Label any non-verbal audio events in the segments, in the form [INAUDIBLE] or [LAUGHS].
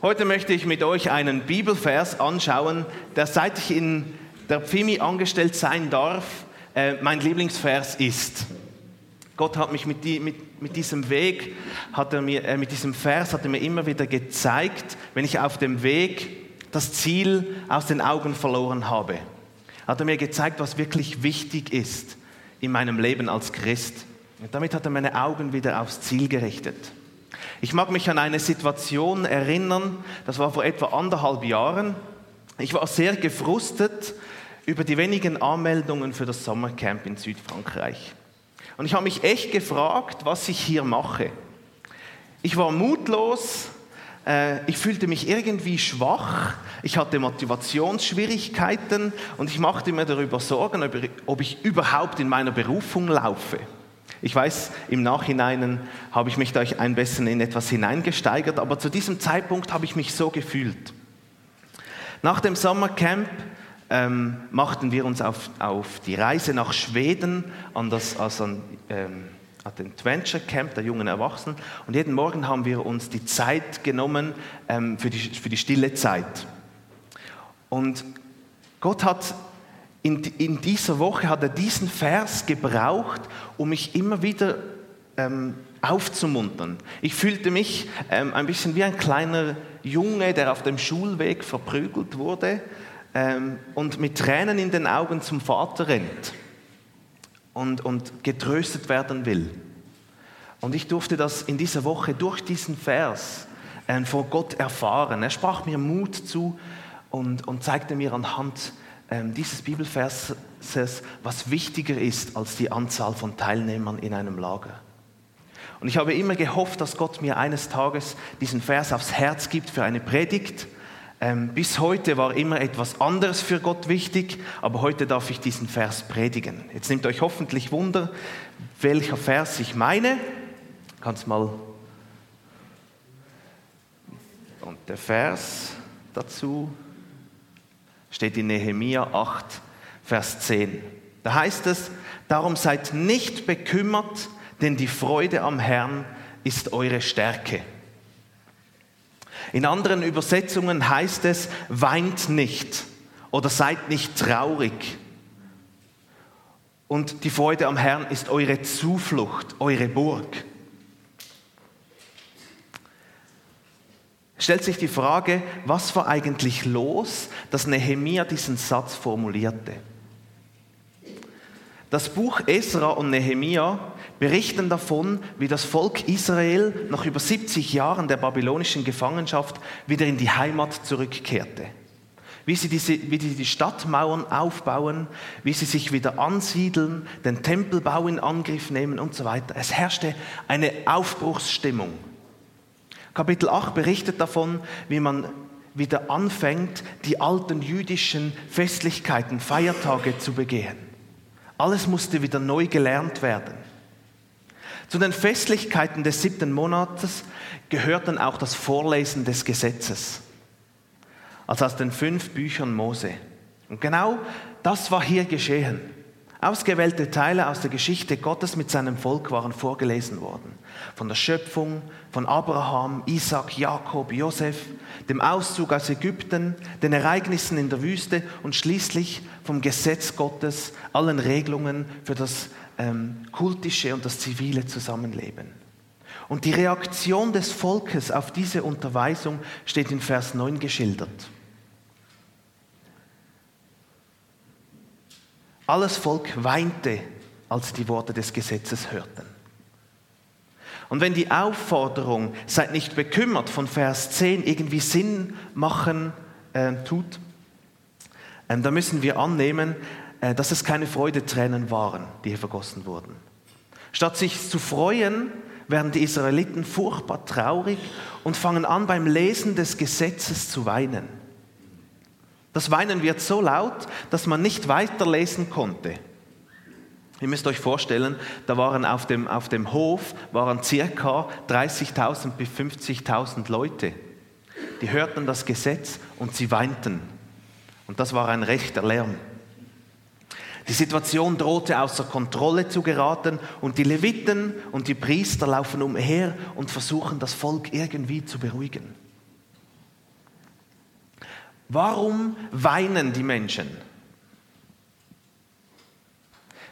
Heute möchte ich mit euch einen Bibelvers anschauen, der seit ich in der Pfimi angestellt sein darf, äh, mein Lieblingsvers ist. Gott hat mich mit, die, mit, mit diesem Weg, hat er mir, äh, mit diesem Vers hat er mir immer wieder gezeigt, wenn ich auf dem Weg das Ziel aus den Augen verloren habe. Hat er mir gezeigt, was wirklich wichtig ist in meinem Leben als Christ. Und damit hat er meine Augen wieder aufs Ziel gerichtet. Ich mag mich an eine Situation erinnern, das war vor etwa anderthalb Jahren. Ich war sehr gefrustet über die wenigen Anmeldungen für das Sommercamp in Südfrankreich. Und ich habe mich echt gefragt, was ich hier mache. Ich war mutlos, äh, ich fühlte mich irgendwie schwach, ich hatte Motivationsschwierigkeiten und ich machte mir darüber Sorgen, ob ich überhaupt in meiner Berufung laufe. Ich weiß, im Nachhinein habe ich mich da ein bisschen in etwas hineingesteigert, aber zu diesem Zeitpunkt habe ich mich so gefühlt. Nach dem Sommercamp ähm, machten wir uns auf, auf, die Reise nach Schweden an das also an, ähm, Adventure Camp der jungen Erwachsenen und jeden Morgen haben wir uns die Zeit genommen ähm, für, die, für die stille Zeit. Und Gott hat in, in dieser Woche hat er diesen Vers gebraucht, um mich immer wieder ähm, aufzumuntern. Ich fühlte mich ähm, ein bisschen wie ein kleiner Junge, der auf dem Schulweg verprügelt wurde ähm, und mit Tränen in den Augen zum Vater rennt und, und getröstet werden will. Und ich durfte das in dieser Woche durch diesen Vers äh, vor Gott erfahren. Er sprach mir Mut zu und, und zeigte mir anhand dieses Bibelverses, was wichtiger ist als die Anzahl von Teilnehmern in einem Lager. Und ich habe immer gehofft, dass Gott mir eines Tages diesen Vers aufs Herz gibt für eine Predigt. Ähm, bis heute war immer etwas anderes für Gott wichtig, aber heute darf ich diesen Vers predigen. Jetzt nimmt euch hoffentlich Wunder, welcher Vers ich meine. Kannst mal. Und der Vers dazu steht in Nehemia 8, Vers 10. Da heißt es, darum seid nicht bekümmert, denn die Freude am Herrn ist eure Stärke. In anderen Übersetzungen heißt es, weint nicht oder seid nicht traurig. Und die Freude am Herrn ist eure Zuflucht, eure Burg. Stellt sich die Frage, was war eigentlich los, dass Nehemia diesen Satz formulierte. Das Buch Esra und Nehemia berichten davon, wie das Volk Israel nach über 70 Jahren der babylonischen Gefangenschaft wieder in die Heimat zurückkehrte. Wie sie, diese, wie sie die Stadtmauern aufbauen, wie sie sich wieder ansiedeln, den Tempelbau in Angriff nehmen und so weiter. Es herrschte eine Aufbruchsstimmung. Kapitel 8 berichtet davon, wie man wieder anfängt, die alten jüdischen Festlichkeiten, Feiertage zu begehen. Alles musste wieder neu gelernt werden. Zu den Festlichkeiten des siebten Monates gehört dann auch das Vorlesen des Gesetzes, also aus den fünf Büchern Mose. Und genau das war hier geschehen. Ausgewählte Teile aus der Geschichte Gottes mit seinem Volk waren vorgelesen worden. Von der Schöpfung, von Abraham, Isaac, Jakob, Josef, dem Auszug aus Ägypten, den Ereignissen in der Wüste und schließlich vom Gesetz Gottes, allen Regelungen für das ähm, kultische und das zivile Zusammenleben. Und die Reaktion des Volkes auf diese Unterweisung steht in Vers 9 geschildert. Alles Volk weinte, als die Worte des Gesetzes hörten. Und wenn die Aufforderung, seid nicht bekümmert, von Vers 10 irgendwie Sinn machen äh, tut, äh, dann müssen wir annehmen, äh, dass es keine Freudetränen waren, die hier vergossen wurden. Statt sich zu freuen, werden die Israeliten furchtbar traurig und fangen an, beim Lesen des Gesetzes zu weinen. Das Weinen wird so laut, dass man nicht weiterlesen konnte. Ihr müsst euch vorstellen, da waren auf dem, auf dem Hof waren circa 30.000 bis 50.000 Leute. Die hörten das Gesetz und sie weinten. Und das war ein rechter Lärm. Die Situation drohte außer Kontrolle zu geraten und die Leviten und die Priester laufen umher und versuchen das Volk irgendwie zu beruhigen. Warum weinen die Menschen?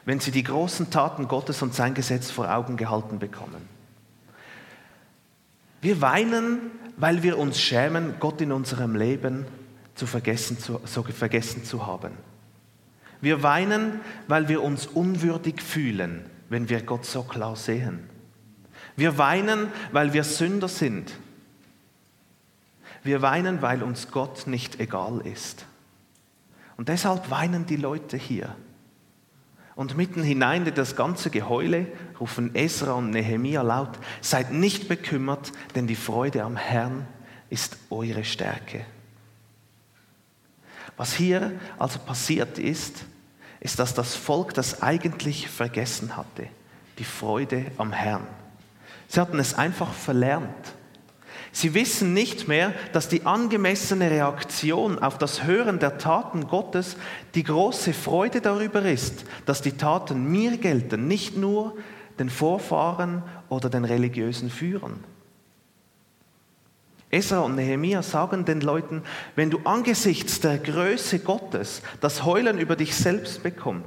Wenn sie die großen Taten Gottes und sein Gesetz vor Augen gehalten bekommen. Wir weinen, weil wir uns schämen, Gott in unserem Leben zu vergessen zu, so vergessen zu haben. Wir weinen, weil wir uns unwürdig fühlen, wenn wir Gott so klar sehen. Wir weinen, weil wir Sünder sind. Wir weinen, weil uns Gott nicht egal ist. Und deshalb weinen die Leute hier. Und mitten hinein in das ganze Geheule rufen Esra und Nehemia laut, seid nicht bekümmert, denn die Freude am Herrn ist eure Stärke. Was hier also passiert ist, ist, dass das Volk das eigentlich vergessen hatte, die Freude am Herrn. Sie hatten es einfach verlernt. Sie wissen nicht mehr, dass die angemessene Reaktion auf das Hören der Taten Gottes die große Freude darüber ist, dass die Taten mir gelten, nicht nur den Vorfahren oder den religiösen Führern. Esra und Nehemia sagen den Leuten, wenn du angesichts der Größe Gottes das Heulen über dich selbst bekommst,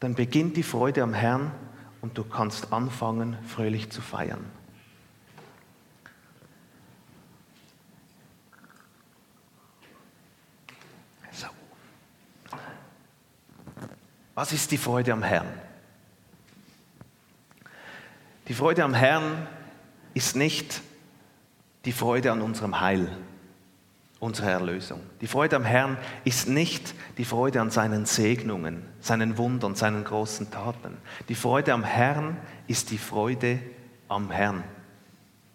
dann beginnt die Freude am Herrn und du kannst anfangen, fröhlich zu feiern. Was ist die Freude am Herrn? Die Freude am Herrn ist nicht die Freude an unserem Heil, unserer Erlösung. Die Freude am Herrn ist nicht die Freude an seinen Segnungen, seinen Wundern, seinen großen Taten. Die Freude am Herrn ist die Freude am Herrn,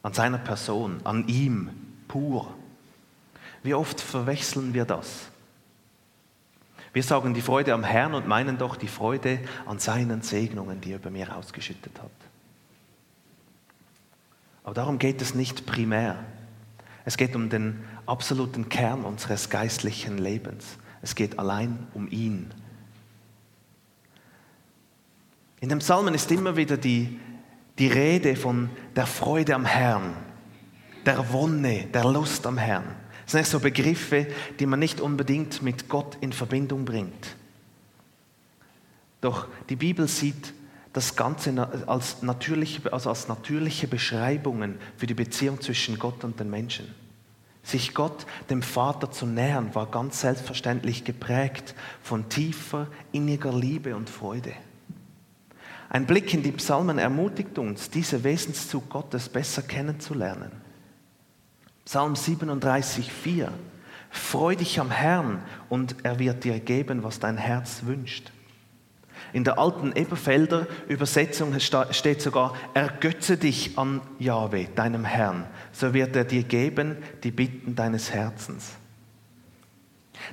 an seiner Person, an ihm pur. Wie oft verwechseln wir das? Wir sagen die Freude am Herrn und meinen doch die Freude an seinen Segnungen, die er über mir ausgeschüttet hat. Aber darum geht es nicht primär. Es geht um den absoluten Kern unseres geistlichen Lebens. Es geht allein um ihn. In dem Psalmen ist immer wieder die, die Rede von der Freude am Herrn, der Wonne, der Lust am Herrn. Das sind so Begriffe, die man nicht unbedingt mit Gott in Verbindung bringt. Doch die Bibel sieht das Ganze als natürliche, also als natürliche Beschreibungen für die Beziehung zwischen Gott und den Menschen. Sich Gott, dem Vater, zu nähern, war ganz selbstverständlich geprägt von tiefer, inniger Liebe und Freude. Ein Blick in die Psalmen ermutigt uns, diese Wesenszug Gottes besser kennenzulernen. Psalm 37, 4. Freu dich am Herrn und er wird dir geben, was dein Herz wünscht. In der alten Eberfelder Übersetzung steht sogar, ergötze dich an Jahwe, deinem Herrn, so wird er dir geben die Bitten deines Herzens.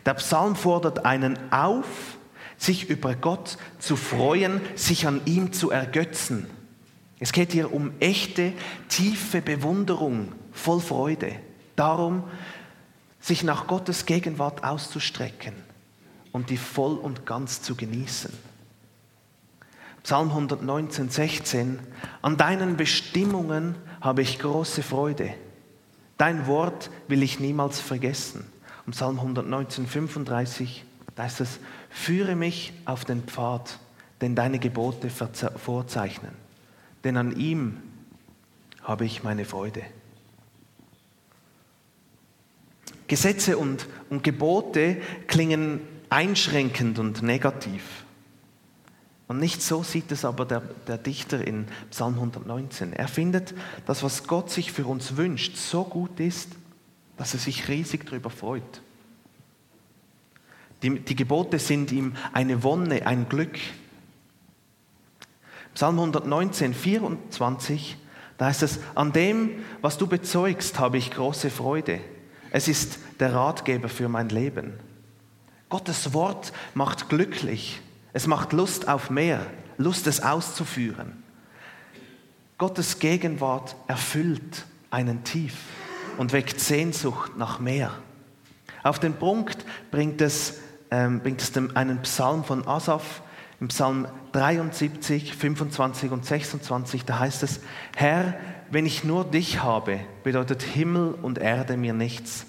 Der Psalm fordert einen auf, sich über Gott zu freuen, sich an ihm zu ergötzen. Es geht hier um echte, tiefe Bewunderung, voll Freude. Darum, sich nach Gottes Gegenwart auszustrecken und die voll und ganz zu genießen. Psalm 119, 16, an deinen Bestimmungen habe ich große Freude. Dein Wort will ich niemals vergessen. Und Psalm 119, 35, da heißt es, führe mich auf den Pfad, den deine Gebote vorzeichnen. Denn an ihm habe ich meine Freude. Gesetze und, und Gebote klingen einschränkend und negativ. Und nicht so sieht es aber der, der Dichter in Psalm 119. Er findet, dass was Gott sich für uns wünscht, so gut ist, dass er sich riesig darüber freut. Die, die Gebote sind ihm eine Wonne, ein Glück. Psalm 119, 24, da heißt es, an dem, was du bezeugst, habe ich große Freude. Es ist der Ratgeber für mein Leben. Gottes Wort macht glücklich. Es macht Lust auf mehr, Lust es auszuführen. Gottes Gegenwart erfüllt einen tief und weckt Sehnsucht nach mehr. Auf den Punkt bringt es, ähm, bringt es einen Psalm von Asaf, im Psalm 73, 25 und 26, da heißt es, Herr, wenn ich nur dich habe, bedeutet Himmel und Erde mir nichts.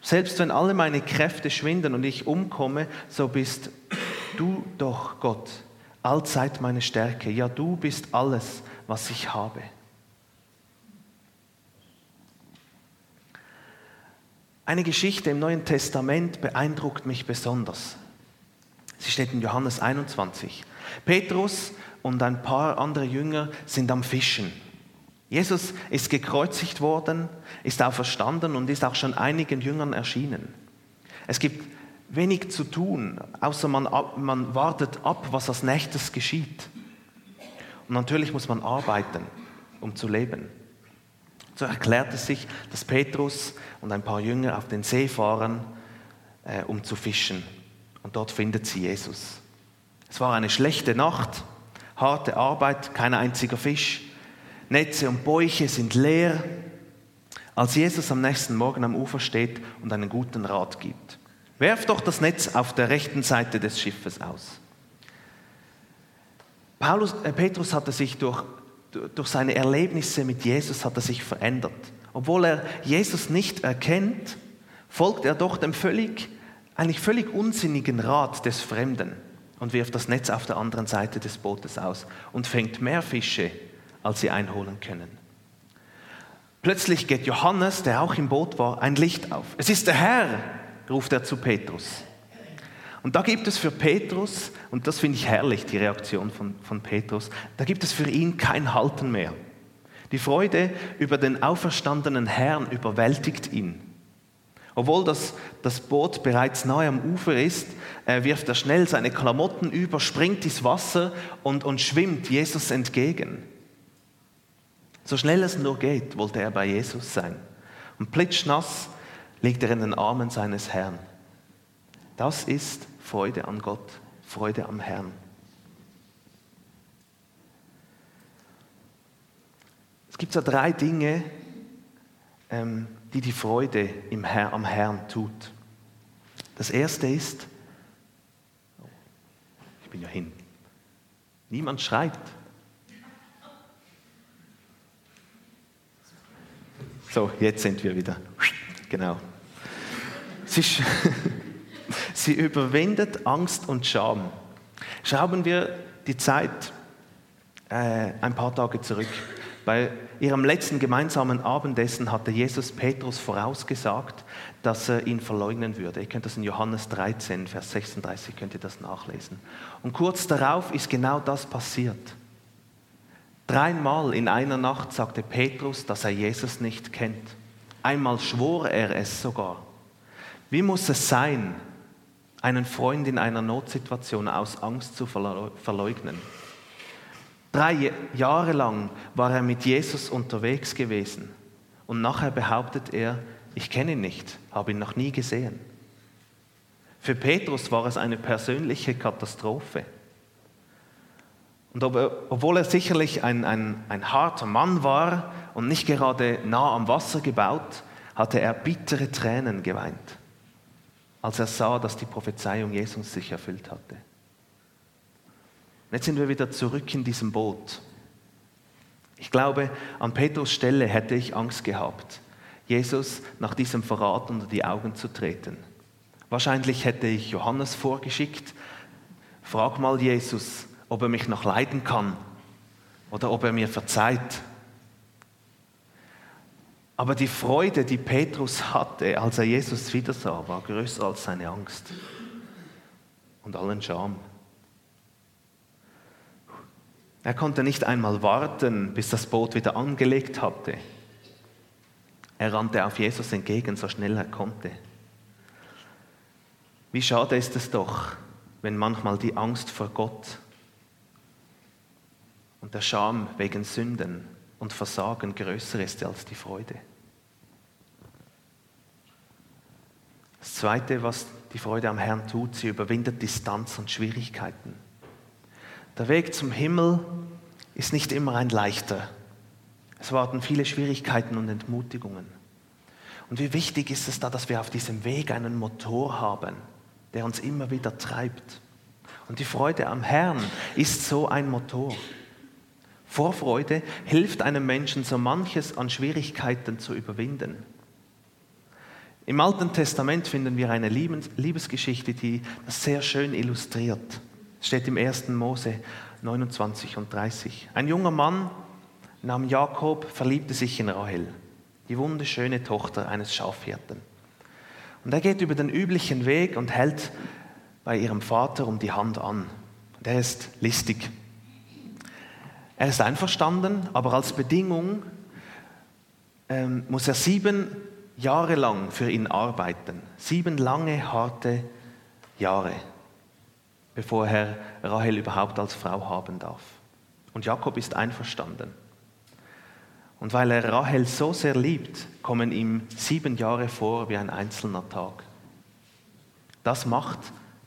Selbst wenn alle meine Kräfte schwinden und ich umkomme, so bist du doch Gott, allzeit meine Stärke. Ja, du bist alles, was ich habe. Eine Geschichte im Neuen Testament beeindruckt mich besonders. Sie steht in Johannes 21. Petrus und ein paar andere Jünger sind am Fischen. Jesus ist gekreuzigt worden, ist auferstanden und ist auch schon einigen Jüngern erschienen. Es gibt wenig zu tun, außer man, man wartet ab, was als nächstes geschieht. Und natürlich muss man arbeiten, um zu leben. So erklärt es sich, dass Petrus und ein paar Jünger auf den See fahren, äh, um zu fischen. Und dort findet sie Jesus. Es war eine schlechte Nacht, harte Arbeit, kein einziger Fisch. Netze und Bäuche sind leer. Als Jesus am nächsten Morgen am Ufer steht und einen guten Rat gibt. Werf doch das Netz auf der rechten Seite des Schiffes aus. Paulus, äh, Petrus hatte sich durch, durch seine Erlebnisse mit Jesus hat er sich verändert. Obwohl er Jesus nicht erkennt, folgt er doch dem völlig, eigentlich völlig unsinnigen Rat des Fremden und wirft das Netz auf der anderen Seite des Bootes aus und fängt mehr Fische, als sie einholen können. Plötzlich geht Johannes, der auch im Boot war, ein Licht auf. Es ist der Herr, ruft er zu Petrus. Und da gibt es für Petrus, und das finde ich herrlich, die Reaktion von, von Petrus, da gibt es für ihn kein Halten mehr. Die Freude über den auferstandenen Herrn überwältigt ihn. Obwohl das, das Boot bereits nahe am Ufer ist, äh, wirft er schnell seine Klamotten über, springt ins Wasser und, und schwimmt Jesus entgegen. So schnell es nur geht, wollte er bei Jesus sein. Und plitschnass liegt er in den Armen seines Herrn. Das ist Freude an Gott, Freude am Herrn. Es gibt so drei Dinge, ähm, die die Freude im Herr, am Herrn tut. Das erste ist, ich bin ja hin, niemand schreit. So, jetzt sind wir wieder. Genau. Sie, [LAUGHS] sie überwindet Angst und Scham. Schauen wir die Zeit äh, ein paar Tage zurück. Bei ihrem letzten gemeinsamen Abendessen hatte Jesus Petrus vorausgesagt, dass er ihn verleugnen würde. Ihr könnt das in Johannes 13, Vers 36, könnt ihr das nachlesen. Und kurz darauf ist genau das passiert. Dreimal in einer Nacht sagte Petrus, dass er Jesus nicht kennt. Einmal schwor er es sogar. Wie muss es sein, einen Freund in einer Notsituation aus Angst zu verleugnen? Drei Jahre lang war er mit Jesus unterwegs gewesen und nachher behauptet er, ich kenne ihn nicht, habe ihn noch nie gesehen. Für Petrus war es eine persönliche Katastrophe. Und obwohl er sicherlich ein, ein, ein harter Mann war und nicht gerade nah am Wasser gebaut, hatte er bittere Tränen geweint, als er sah, dass die Prophezeiung Jesus sich erfüllt hatte. Jetzt sind wir wieder zurück in diesem Boot. Ich glaube, an Petrus Stelle hätte ich Angst gehabt, Jesus nach diesem Verrat unter die Augen zu treten. Wahrscheinlich hätte ich Johannes vorgeschickt, frag mal Jesus, ob er mich noch leiden kann oder ob er mir verzeiht. Aber die Freude, die Petrus hatte, als er Jesus wieder sah, war größer als seine Angst und allen Scham. Er konnte nicht einmal warten, bis das Boot wieder angelegt hatte. Er rannte auf Jesus entgegen, so schnell er konnte. Wie schade ist es doch, wenn manchmal die Angst vor Gott und der Scham wegen Sünden und Versagen größer ist als die Freude. Das Zweite, was die Freude am Herrn tut, sie überwindet Distanz und Schwierigkeiten. Der Weg zum Himmel ist nicht immer ein leichter. Es warten viele Schwierigkeiten und Entmutigungen. Und wie wichtig ist es da, dass wir auf diesem Weg einen Motor haben, der uns immer wieder treibt. Und die Freude am Herrn ist so ein Motor. Vorfreude hilft einem Menschen, so manches an Schwierigkeiten zu überwinden. Im Alten Testament finden wir eine Liebesgeschichte, die das sehr schön illustriert. Steht im 1. Mose 29 und 30. Ein junger Mann namens Jakob verliebte sich in Rahel, die wunderschöne Tochter eines Schafhirten. Und er geht über den üblichen Weg und hält bei ihrem Vater um die Hand an. Und er ist listig. Er ist einverstanden, aber als Bedingung ähm, muss er sieben Jahre lang für ihn arbeiten. Sieben lange, harte Jahre, bevor er Rahel überhaupt als Frau haben darf. Und Jakob ist einverstanden. Und weil er Rahel so sehr liebt, kommen ihm sieben Jahre vor wie ein einzelner Tag. Das macht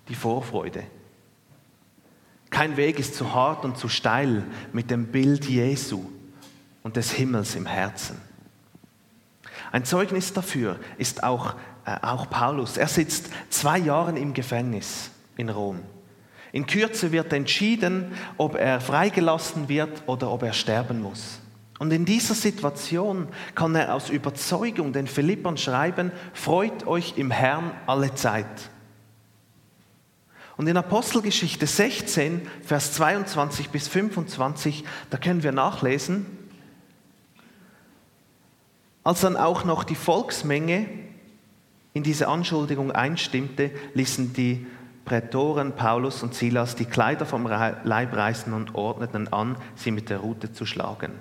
die Vorfreude. Kein Weg ist zu hart und zu steil mit dem Bild Jesu und des Himmels im Herzen. Ein Zeugnis dafür ist auch, äh, auch Paulus. Er sitzt zwei Jahre im Gefängnis in Rom. In Kürze wird entschieden, ob er freigelassen wird oder ob er sterben muss. Und in dieser Situation kann er aus Überzeugung den Philippern schreiben, freut euch im Herrn alle Zeit. Und in Apostelgeschichte 16, Vers 22 bis 25, da können wir nachlesen, als dann auch noch die Volksmenge in diese Anschuldigung einstimmte, ließen die Prätoren Paulus und Silas die Kleider vom Leib reißen und ordneten an, sie mit der Rute zu schlagen.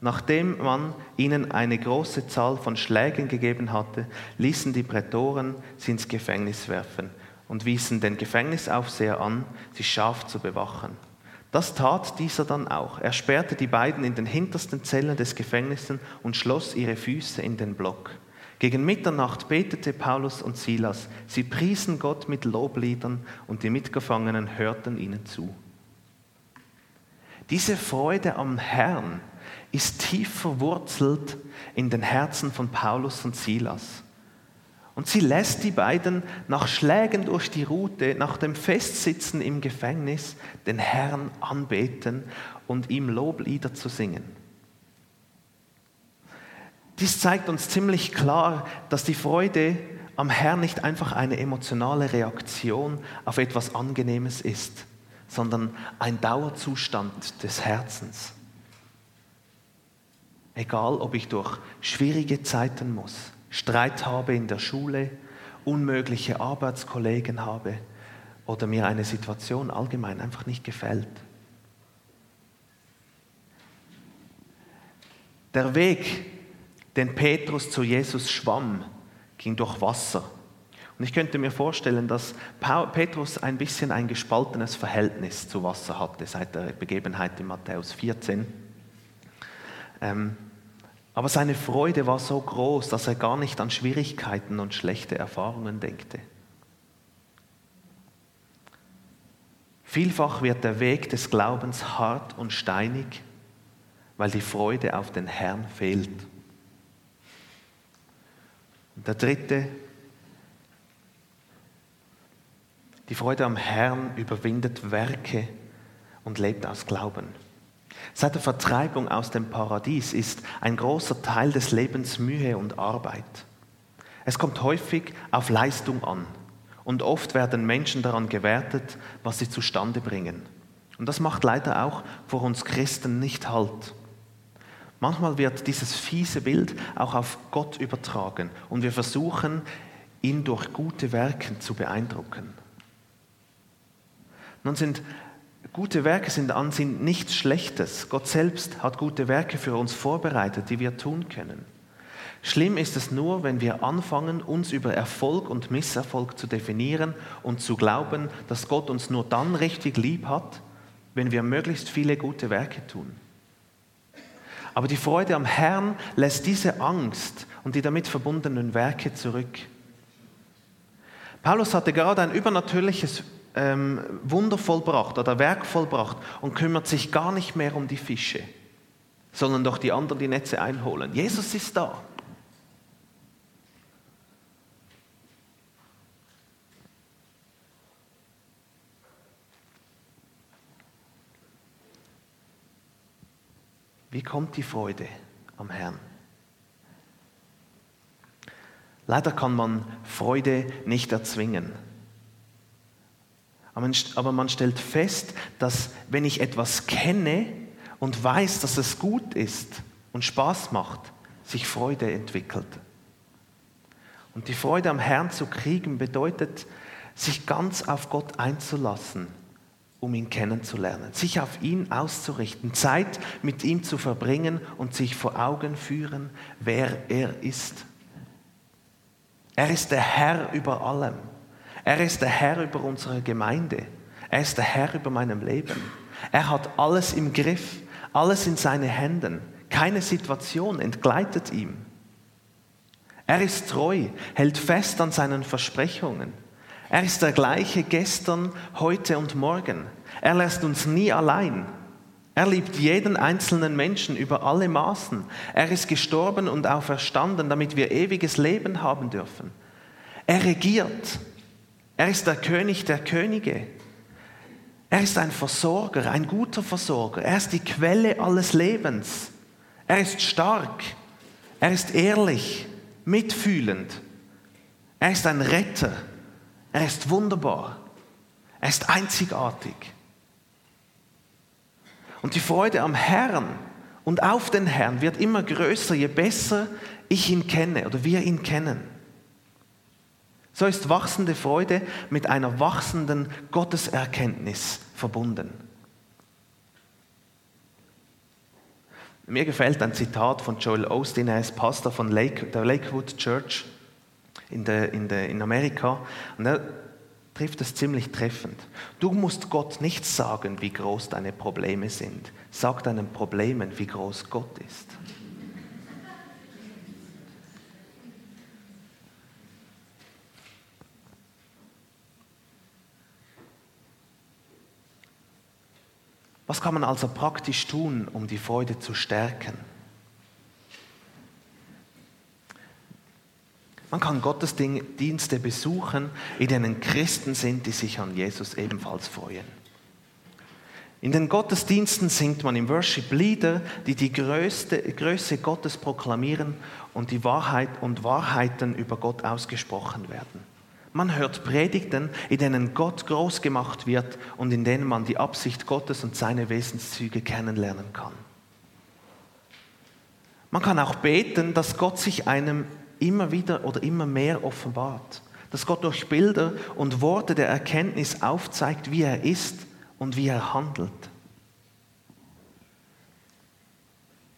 Nachdem man ihnen eine große Zahl von Schlägen gegeben hatte, ließen die Prätoren sie ins Gefängnis werfen und wiesen den Gefängnisaufseher an, sie scharf zu bewachen. Das tat dieser dann auch. Er sperrte die beiden in den hintersten Zellen des Gefängnisses und schloss ihre Füße in den Block. Gegen Mitternacht betete Paulus und Silas. Sie priesen Gott mit Lobliedern und die Mitgefangenen hörten ihnen zu. Diese Freude am Herrn ist tief verwurzelt in den Herzen von Paulus und Silas. Und sie lässt die beiden nach Schlägen durch die Rute, nach dem Festsitzen im Gefängnis, den Herrn anbeten und ihm Loblieder zu singen. Dies zeigt uns ziemlich klar, dass die Freude am Herrn nicht einfach eine emotionale Reaktion auf etwas Angenehmes ist, sondern ein Dauerzustand des Herzens. Egal, ob ich durch schwierige Zeiten muss, Streit habe in der Schule, unmögliche Arbeitskollegen habe oder mir eine Situation allgemein einfach nicht gefällt. Der Weg, den Petrus zu Jesus schwamm, ging durch Wasser. Und ich könnte mir vorstellen, dass Petrus ein bisschen ein gespaltenes Verhältnis zu Wasser hatte seit der Begebenheit in Matthäus 14. Ähm, aber seine Freude war so groß, dass er gar nicht an Schwierigkeiten und schlechte Erfahrungen denkte. Vielfach wird der Weg des Glaubens hart und steinig, weil die Freude auf den Herrn fehlt. Und der dritte, die Freude am Herrn überwindet Werke und lebt aus Glauben. Seit der Vertreibung aus dem Paradies ist ein großer Teil des Lebens Mühe und Arbeit. Es kommt häufig auf Leistung an und oft werden Menschen daran gewertet, was sie zustande bringen. Und das macht leider auch vor uns Christen nicht Halt. Manchmal wird dieses fiese Bild auch auf Gott übertragen und wir versuchen, ihn durch gute Werke zu beeindrucken. Nun sind Gute Werke sind an sich nichts Schlechtes. Gott selbst hat gute Werke für uns vorbereitet, die wir tun können. Schlimm ist es nur, wenn wir anfangen, uns über Erfolg und Misserfolg zu definieren und zu glauben, dass Gott uns nur dann richtig lieb hat, wenn wir möglichst viele gute Werke tun. Aber die Freude am Herrn lässt diese Angst und die damit verbundenen Werke zurück. Paulus hatte gerade ein übernatürliches ähm, Wunder vollbracht oder Werk vollbracht und kümmert sich gar nicht mehr um die Fische, sondern doch die anderen die Netze einholen. Jesus ist da. Wie kommt die Freude am Herrn? Leider kann man Freude nicht erzwingen. Aber man stellt fest, dass wenn ich etwas kenne und weiß, dass es gut ist und Spaß macht, sich Freude entwickelt. Und die Freude am Herrn zu kriegen bedeutet, sich ganz auf Gott einzulassen, um ihn kennenzulernen, sich auf ihn auszurichten, Zeit mit ihm zu verbringen und sich vor Augen führen, wer er ist. Er ist der Herr über allem. Er ist der Herr über unsere Gemeinde. Er ist der Herr über meinem Leben. Er hat alles im Griff, alles in seine Händen. Keine Situation entgleitet ihm. Er ist treu, hält fest an seinen Versprechungen. Er ist der gleiche gestern, heute und morgen. Er lässt uns nie allein. Er liebt jeden einzelnen Menschen über alle Maßen. Er ist gestorben und auferstanden, damit wir ewiges Leben haben dürfen. Er regiert. Er ist der König der Könige. Er ist ein Versorger, ein guter Versorger. Er ist die Quelle alles Lebens. Er ist stark. Er ist ehrlich, mitfühlend. Er ist ein Retter. Er ist wunderbar. Er ist einzigartig. Und die Freude am Herrn und auf den Herrn wird immer größer, je besser ich ihn kenne oder wir ihn kennen. So ist wachsende Freude mit einer wachsenden Gotteserkenntnis verbunden. Mir gefällt ein Zitat von Joel Osteen, er ist Pastor von Lake, der Lakewood Church in, der, in, der, in Amerika. Und er trifft es ziemlich treffend. Du musst Gott nicht sagen, wie groß deine Probleme sind. Sag deinen Problemen, wie groß Gott ist. Was kann man also praktisch tun, um die Freude zu stärken? Man kann Gottesdienste besuchen, in denen Christen sind, die sich an Jesus ebenfalls freuen. In den Gottesdiensten singt man im Worship Lieder, die die größte, Größe Gottes proklamieren und die Wahrheit und Wahrheiten über Gott ausgesprochen werden. Man hört Predigten, in denen Gott groß gemacht wird und in denen man die Absicht Gottes und seine Wesenszüge kennenlernen kann. Man kann auch beten, dass Gott sich einem immer wieder oder immer mehr offenbart. Dass Gott durch Bilder und Worte der Erkenntnis aufzeigt, wie er ist und wie er handelt.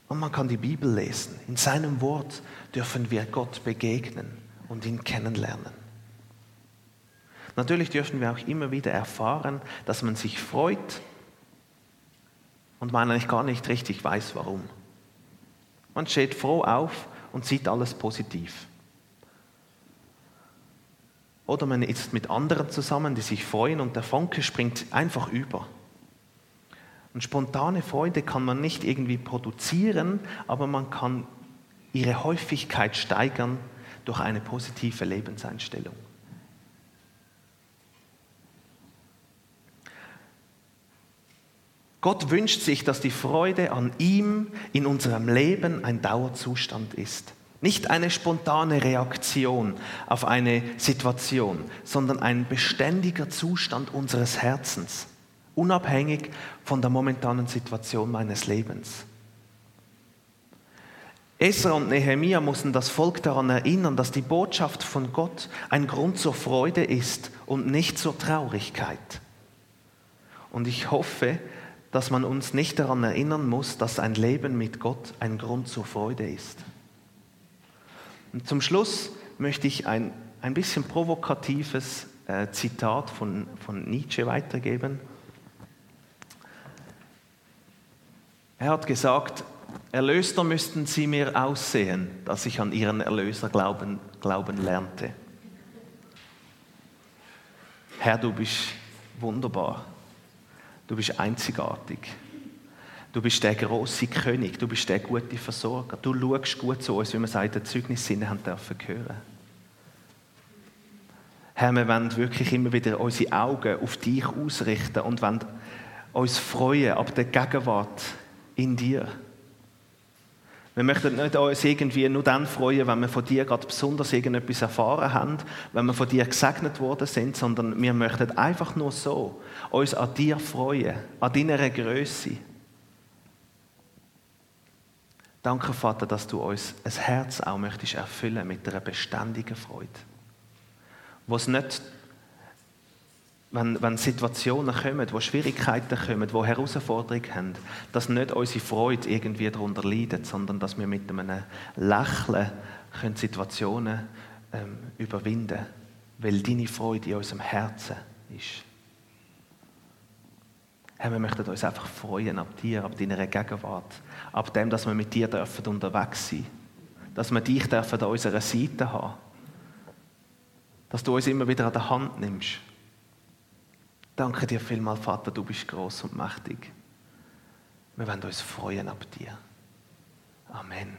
Und man kann die Bibel lesen. In seinem Wort dürfen wir Gott begegnen und ihn kennenlernen. Natürlich dürfen wir auch immer wieder erfahren, dass man sich freut und man eigentlich gar nicht richtig weiß, warum. Man steht froh auf und sieht alles positiv. Oder man ist mit anderen zusammen, die sich freuen und der Funke springt einfach über. Und spontane Freude kann man nicht irgendwie produzieren, aber man kann ihre Häufigkeit steigern durch eine positive Lebenseinstellung. Gott wünscht sich, dass die Freude an ihm in unserem Leben ein Dauerzustand ist. Nicht eine spontane Reaktion auf eine Situation, sondern ein beständiger Zustand unseres Herzens, unabhängig von der momentanen Situation meines Lebens. Esra und Nehemia mussten das Volk daran erinnern, dass die Botschaft von Gott ein Grund zur Freude ist und nicht zur Traurigkeit. Und ich hoffe, dass man uns nicht daran erinnern muss, dass ein Leben mit Gott ein Grund zur Freude ist. Und zum Schluss möchte ich ein, ein bisschen provokatives äh, Zitat von, von Nietzsche weitergeben. Er hat gesagt, Erlöster müssten sie mir aussehen, dass ich an ihren Erlöser glauben, glauben lernte. Herr, du bist wunderbar. Du bist einzigartig. Du bist der große König, du bist der gute Versorger. Du schaust gut zu uns, wie wir es in den Zeugnissen haben dürfen hören. Herr, wir wollen wirklich immer wieder unsere Augen auf dich ausrichten und wollen uns freuen ab der Gegenwart in dir. Wir möchten nicht uns irgendwie nur dann freuen, wenn wir von dir gerade besonders irgendetwas erfahren haben, wenn wir von dir gesegnet worden sind, sondern wir möchten einfach nur so uns an dir freuen, an deiner Größe. Danke, Vater, dass du uns ein Herz auch möchtest erfüllen mit einer beständigen Freude. Wo es nicht, wenn, wenn Situationen kommen, wo Schwierigkeiten kommen, wo Herausforderungen haben, dass nicht unsere Freude irgendwie darunter leidet, sondern dass wir mit einem Lächeln können Situationen ähm, überwinden können, weil deine Freude in unserem Herzen ist. Herr, wir möchten uns einfach freuen ab dir, ab deiner Gegenwart, ab dem, dass wir mit dir dürfen unterwegs sein dürfen, dass wir dich dürfen an unserer Seite haben, dass du uns immer wieder an der Hand nimmst. Danke dir vielmals, Vater, du bist groß und mächtig. Wir wollen uns freuen ab dir. Amen.